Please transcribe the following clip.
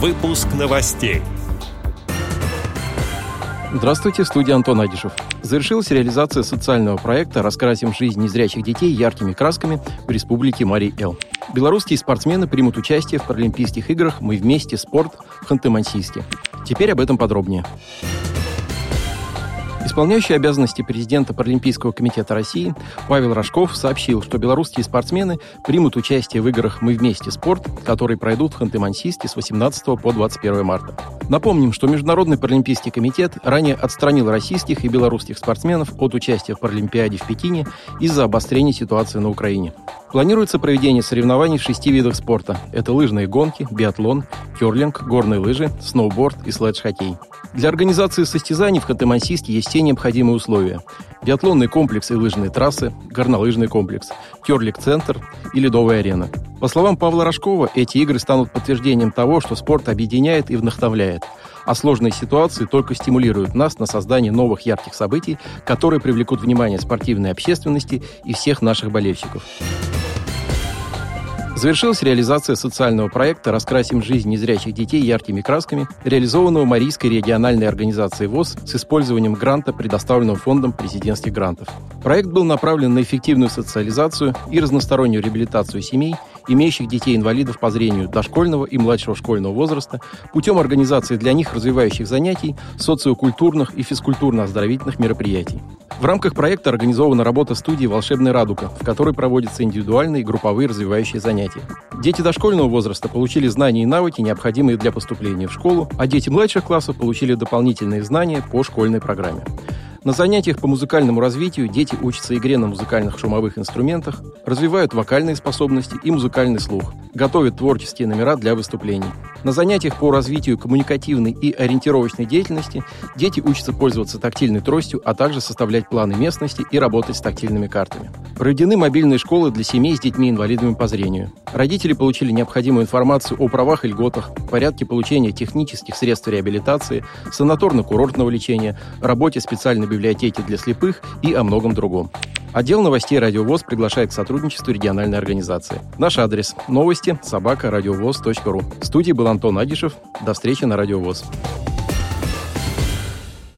Выпуск новостей. Здравствуйте, в студии Антон Адишев. Завершилась реализация социального проекта «Раскрасим жизнь незрячих детей яркими красками» в республике Марий-Эл. Белорусские спортсмены примут участие в Паралимпийских играх «Мы вместе. Спорт» в Ханты-Мансийске. Теперь об этом подробнее. Исполняющий обязанности президента Паралимпийского комитета России Павел Рожков сообщил, что белорусские спортсмены примут участие в играх «Мы вместе. Спорт», которые пройдут в Ханты-Мансийске с 18 по 21 марта. Напомним, что Международный Паралимпийский комитет ранее отстранил российских и белорусских спортсменов от участия в Паралимпиаде в Пекине из-за обострения ситуации на Украине. Планируется проведение соревнований в шести видах спорта. Это лыжные гонки, биатлон, керлинг, горные лыжи, сноуборд и следж-хоккей. Для организации состязаний в Ханты-Мансийске есть все необходимые условия. Биатлонный комплекс и лыжные трассы, горнолыжный комплекс, керлик-центр и ледовая арена. По словам Павла Рожкова, эти игры станут подтверждением того, что спорт объединяет и вдохновляет, а сложные ситуации только стимулируют нас на создание новых ярких событий, которые привлекут внимание спортивной общественности и всех наших болельщиков. Завершилась реализация социального проекта «Раскрасим жизнь незрячих детей яркими красками», реализованного Марийской региональной организацией ВОЗ с использованием гранта, предоставленного Фондом президентских грантов. Проект был направлен на эффективную социализацию и разностороннюю реабилитацию семей, имеющих детей-инвалидов по зрению дошкольного и младшего школьного возраста путем организации для них развивающих занятий, социокультурных и физкультурно-оздоровительных мероприятий. В рамках проекта организована работа студии «Волшебная радуга», в которой проводятся индивидуальные и групповые развивающие занятия. Дети дошкольного возраста получили знания и навыки, необходимые для поступления в школу, а дети младших классов получили дополнительные знания по школьной программе. На занятиях по музыкальному развитию дети учатся игре на музыкальных шумовых инструментах, развивают вокальные способности и музыкальный слух, готовят творческие номера для выступлений. На занятиях по развитию коммуникативной и ориентировочной деятельности дети учатся пользоваться тактильной тростью, а также составлять планы местности и работать с тактильными картами. Проведены мобильные школы для семей с детьми-инвалидами по зрению. Родители получили необходимую информацию о правах и льготах, порядке получения технических средств реабилитации, санаторно-курортного лечения, работе специальной библиотеки для слепых и о многом другом. Отдел новостей «Радио ВОЗ» приглашает к сотрудничеству региональной организации. Наш адрес – новости собака радиовоз.ру. В студии был Антон Агишев. До встречи на «Радио ВОЗ».